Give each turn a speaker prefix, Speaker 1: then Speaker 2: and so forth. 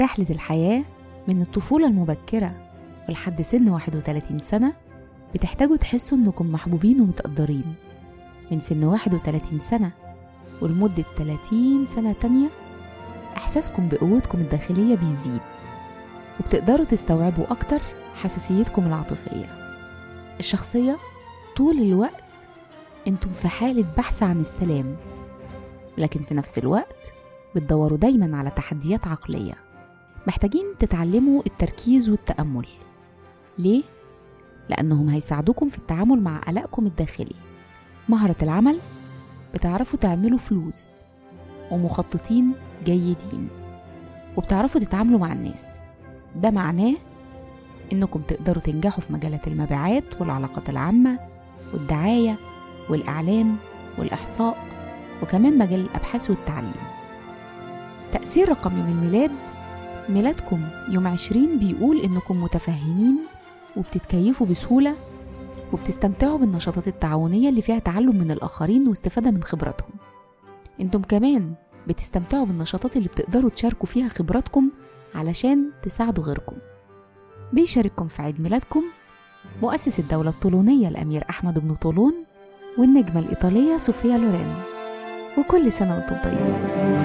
Speaker 1: رحلة الحياة من الطفولة المبكرة ولحد سن 31 سنة بتحتاجوا تحسوا إنكم محبوبين ومتقدرين. من سن 31 سنة ولمدة 30 سنة تانية إحساسكم بقوتكم الداخلية بيزيد وبتقدروا تستوعبوا أكتر حساسيتكم العاطفية. الشخصية طول الوقت أنتم في حالة بحث عن السلام لكن في نفس الوقت بتدوروا دايما على تحديات عقلية. محتاجين تتعلموا التركيز والتأمل. ليه؟ لأنهم هيساعدوكم في التعامل مع قلقكم الداخلي. مهرة العمل بتعرفوا تعملوا فلوس ومخططين جيدين وبتعرفوا تتعاملوا مع الناس. ده معناه إنكم تقدروا تنجحوا في مجالات المبيعات والعلاقات العامة والدعاية والإعلان والإحصاء وكمان مجال الأبحاث والتعليم. تأثير رقم يوم الميلاد ميلادكم. يوم عشرين بيقول إنكم متفهمين وبتتكيفوا بسهولة وبتستمتعوا بالنشاطات التعاونية اللي فيها تعلم من الآخرين واستفادة من خبراتهم. إنتم كمان بتستمتعوا بالنشاطات اللي بتقدروا تشاركوا فيها خبراتكم علشان تساعدوا غيركم. بيشارككم في عيد ميلادكم مؤسس الدولة الطولونية الأمير أحمد بن طولون والنجمة الإيطالية صوفيا لورين. وكل سنة وأنتم طيبين.